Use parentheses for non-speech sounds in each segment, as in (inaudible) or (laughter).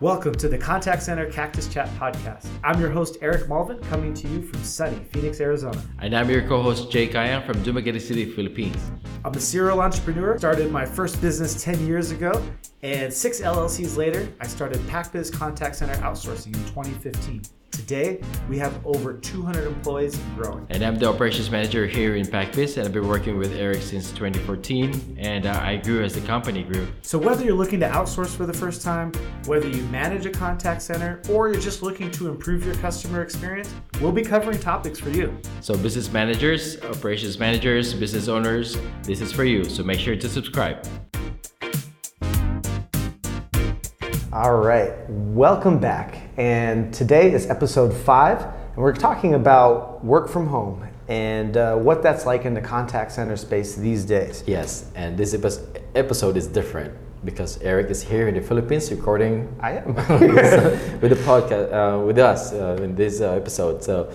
Welcome to the Contact Center Cactus Chat podcast. I'm your host, Eric Malvin, coming to you from sunny Phoenix, Arizona. And I'm your co host, Jake Kayan from Dumaguete City, Philippines. I'm a serial entrepreneur, started my first business 10 years ago, and six LLCs later, I started PacBiz Contact Center Outsourcing in 2015. Today, we have over 200 employees and growing. And I'm the operations manager here in PacBiz, and I've been working with Eric since 2014, and uh, I grew as the company grew. So, whether you're looking to outsource for the first time, whether you manage a contact center, or you're just looking to improve your customer experience, we'll be covering topics for you. So, business managers, operations managers, business owners, this is for you. So, make sure to subscribe. All right, welcome back. And today is episode five, and we're talking about work from home and uh, what that's like in the contact center space these days. Yes, and this episode is different because Eric is here in the Philippines recording. I am (laughs) with the podcast uh, with us uh, in this uh, episode. So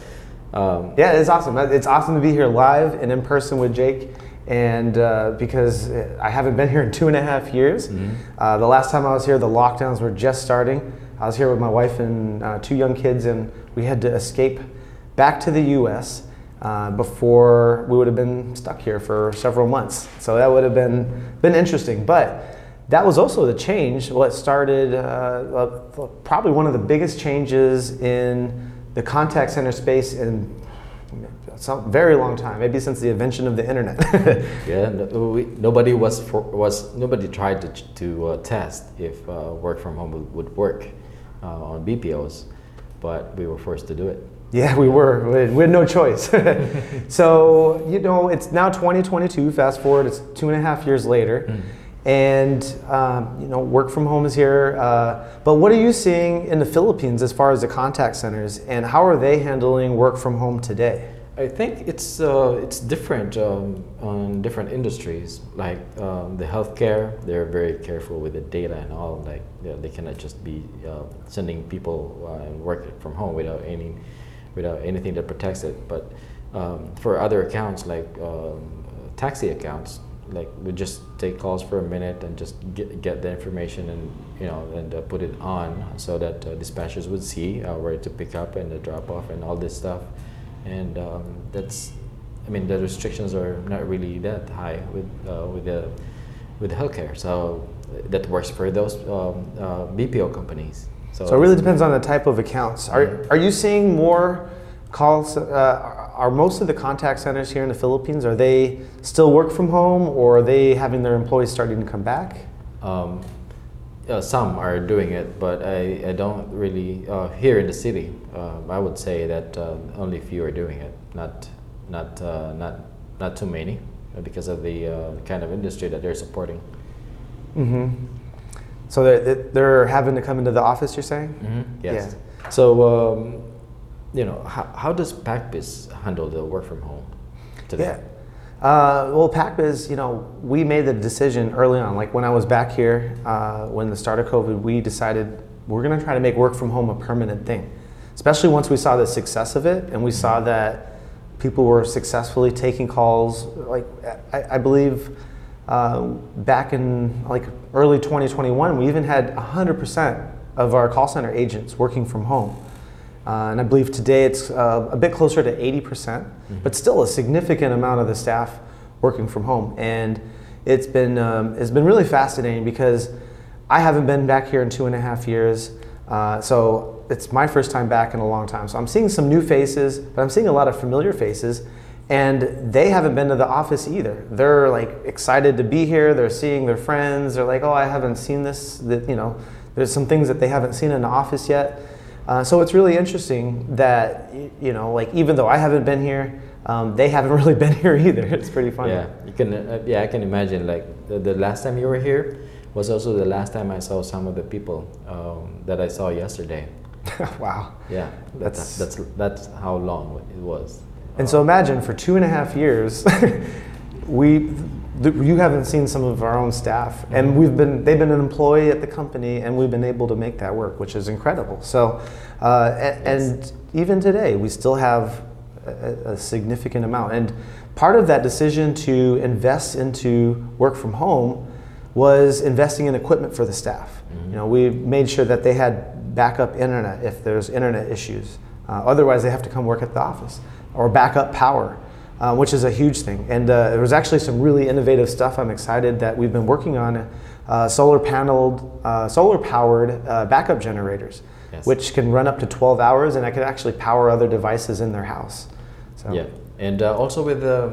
um, yeah, it's awesome. It's awesome to be here live and in person with Jake and uh, because I haven't been here in two and a half years. Mm-hmm. Uh, the last time I was here, the lockdowns were just starting. I was here with my wife and uh, two young kids, and we had to escape back to the U.S. Uh, before we would have been stuck here for several months. So that would have been been interesting, but. That was also the change. What started uh, probably one of the biggest changes in the contact center space in some very long time, maybe since the invention of the internet. (laughs) yeah, no, we, nobody was for, was nobody tried to to uh, test if uh, work from home would, would work uh, on BPOs, but we were forced to do it. Yeah, we were. We had no choice. (laughs) so you know, it's now 2022. Fast forward, it's two and a half years later. Mm. And um, you know, work from home is here. Uh, but what are you seeing in the Philippines as far as the contact centers, and how are they handling work from home today? I think it's uh, it's different um, on different industries. Like um, the healthcare, they're very careful with the data and all. Like they cannot just be uh, sending people uh, and work from home without any without anything that protects it. But um, for other accounts like um, taxi accounts, like we just take calls for a minute and just get, get the information and you know and uh, put it on so that uh, dispatchers would see uh, where to pick up and the drop off and all this stuff and um, that's I mean the restrictions are not really that high with uh, with the with healthcare, so that works for those um, uh, BPO companies. So, so, it really depends on the type of accounts. Are are you seeing more calls? Uh, are most of the contact centers here in the Philippines are they still work from home, or are they having their employees starting to come back? Um, uh, some are doing it, but I, I don't really uh, here in the city. Uh, I would say that uh, only few are doing it, not not uh, not not too many, because of the uh, kind of industry that they're supporting. Mm-hmm. So they're, they're having to come into the office. You're saying? Mm-hmm. Yes. Yeah. So um, you know, how, how does PacBiz handle the work from home today? Yeah. Uh, well, PacBiz, you know, we made the decision early on. Like when I was back here, uh, when the start of COVID, we decided we're going to try to make work from home a permanent thing. Especially once we saw the success of it, and we saw that people were successfully taking calls. Like I, I believe uh, back in like early 2021, we even had 100% of our call center agents working from home. Uh, and I believe today it's uh, a bit closer to 80%, percent mm-hmm. but still a significant amount of the staff working from home. And it's been, um, it's been really fascinating because I haven't been back here in two and a half years. Uh, so it's my first time back in a long time. So I'm seeing some new faces, but I'm seeing a lot of familiar faces. And they haven't been to the office either. They're like excited to be here. They're seeing their friends. They're like, oh, I haven't seen this. That you know, there's some things that they haven't seen in the office yet. Uh, so it's really interesting that you know, like even though I haven't been here, um, they haven't (laughs) really been here either. It's pretty funny. Yeah, you can. Uh, yeah, I can imagine. Like the, the, last time you were here was also the last time I saw some of the people um, that I saw yesterday. (laughs) wow. Yeah, that's that's that's how long it was. And so imagine for two and a half years, (laughs) we you haven't seen some of our own staff, and mm-hmm. we've been they've been an employee at the company, and we've been able to make that work, which is incredible. So, uh, and, and, even today, we still have a, a, significant amount. And part of that decision to invest into work from home was investing in equipment for the staff. You know, we made sure that they had backup internet if there's internet issues. Uh, otherwise, they have to come work at the office or backup power, uh, which is a huge thing. And uh, there was actually some really innovative stuff. I'm excited that we've been working on uh, solar paneled, uh, solar powered uh, backup generators, Yes. which can run up to 12 hours, and I could actually power other devices in their house. So, Yeah, and uh, also with the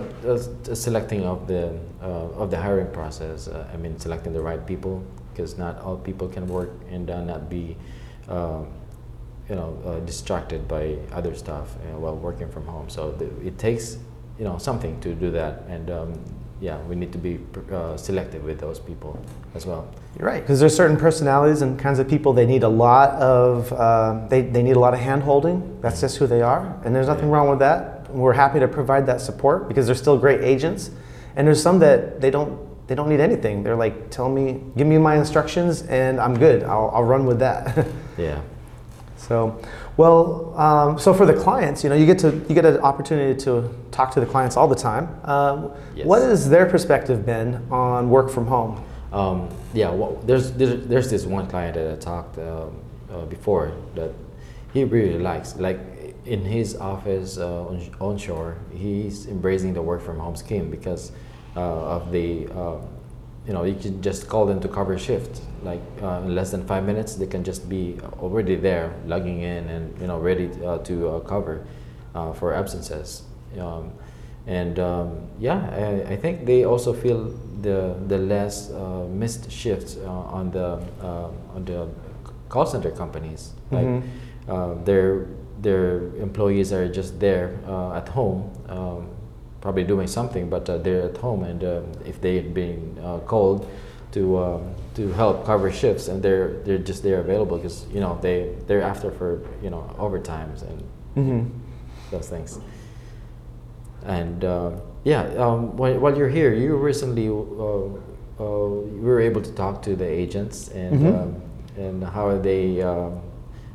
uh, selecting of the uh, of the hiring process. Uh, I mean, selecting the right people because not all people can work and uh, not be, um, you know, uh, distracted by other stuff uh, while working from home. So the, it takes, you know, something to do that, and um, yeah, we need to be uh, selective with those people as well. You're right, because there's certain personalities and kinds of people they need a lot of um, they, they need a lot of hand holding. That's just who they are, and there's nothing Yeah. wrong with that. We're happy to provide that support because they're still great agents. And there's some that they don't they don't need anything. They're like, tell me, give me my instructions, and I'm good. I'll, I'll run with that. (laughs) Yeah. So, well, um, so for the clients, you know, you get to you get an opportunity to talk to the clients all the time. Um, Yes. What has their perspective been on work from home? Um, yeah, well, there's, there's there's this one client that I talked um, uh, before that he really likes. Like in his office uh, on, onshore, he's embracing the work from home scheme because uh, of the uh, you know you can just call them to cover shift. Like uh, in less than five minutes, they can just be already there, logging in and you know ready uh, to uh, cover uh, for absences. Um, and um, yeah, I, I think they also feel the the less uh, missed shifts uh, on the on the call center companies. Like Mhm. uh, their their employees are just there uh, at home, um, probably doing something, but uh, they're at home, and um, if they had been uh, called to um, to help cover shifts, and they're they're just there available because you know they they're after for you know overtimes and Mm-hmm. those things. And uh, yeah, um, while, while you're here, you recently uh, uh, you were able to talk to the agents, and Mhm. um, and how are they? Um,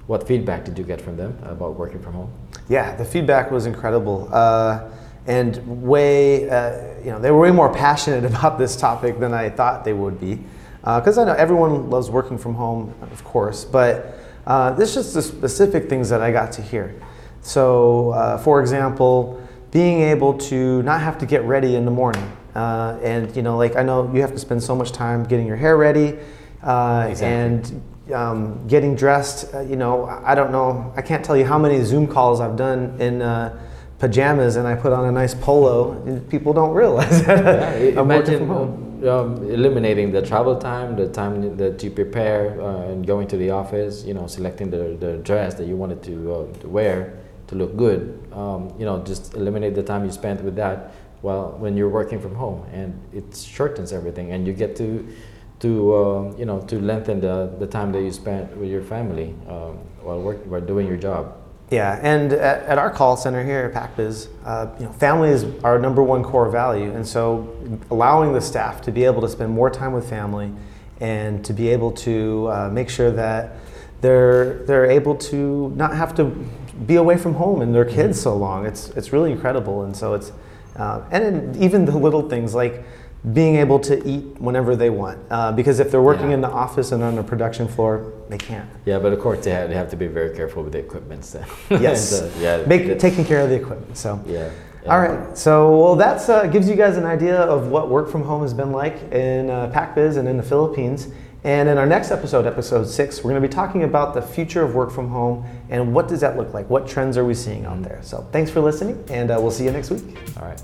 what feedback did you get from them about working from home? Yeah, the feedback was incredible, uh, and way uh, you know they were way more passionate (laughs) about this topic than I thought they would be, because I know everyone loves working from home, of course, but uh, there's just the specific things that I got to hear. So, uh, for example, being able to not have to get ready in the morning, uh, and you know, like I know you have to spend so much time getting your hair ready, uh, Exactly. and um, getting dressed. Uh, you know, I don't know. I can't tell you how many Zoom calls I've done in uh, pajamas, and I put on a nice polo. And people don't realize that Yeah, (laughs) imagine uh, um, eliminating the travel time, the time that you prepare, uh, and going to the office. You know, selecting the, the dress that you wanted to, uh, to wear to look good. Um, you know, just eliminate the time you spent with that. While when you're working from home, and it shortens everything, and you get to to uh, you know to lengthen the, the time that you spent with your family um, while work while doing your job. Yeah, and at, at our call center here at PacBiz, uh, you know, family is our number one core value, and so allowing the staff to be able to spend more time with family, and to be able to uh, make sure that they're they're able to not have to be away from home and their kids so long. It's it's really incredible, and so it's uh, and even the little things like being able to eat whenever they want, uh, because if they're working Yeah. in the office and on the production floor, they can't. Yeah, but of course they have, they have to be very careful with the equipment. So. (laughs) Yes. Uh, yeah. Make, taking care of the equipment. So. Yeah. All right. So, well, that's uh, gives you guys an idea of what work from home has been like in uh, PacBiz and in the Philippines. And in our next episode, episode six, we're going to be talking about the future of work from home and what does that look like? What trends are we seeing out there? So, thanks for listening, and uh, we'll see you next week. All right.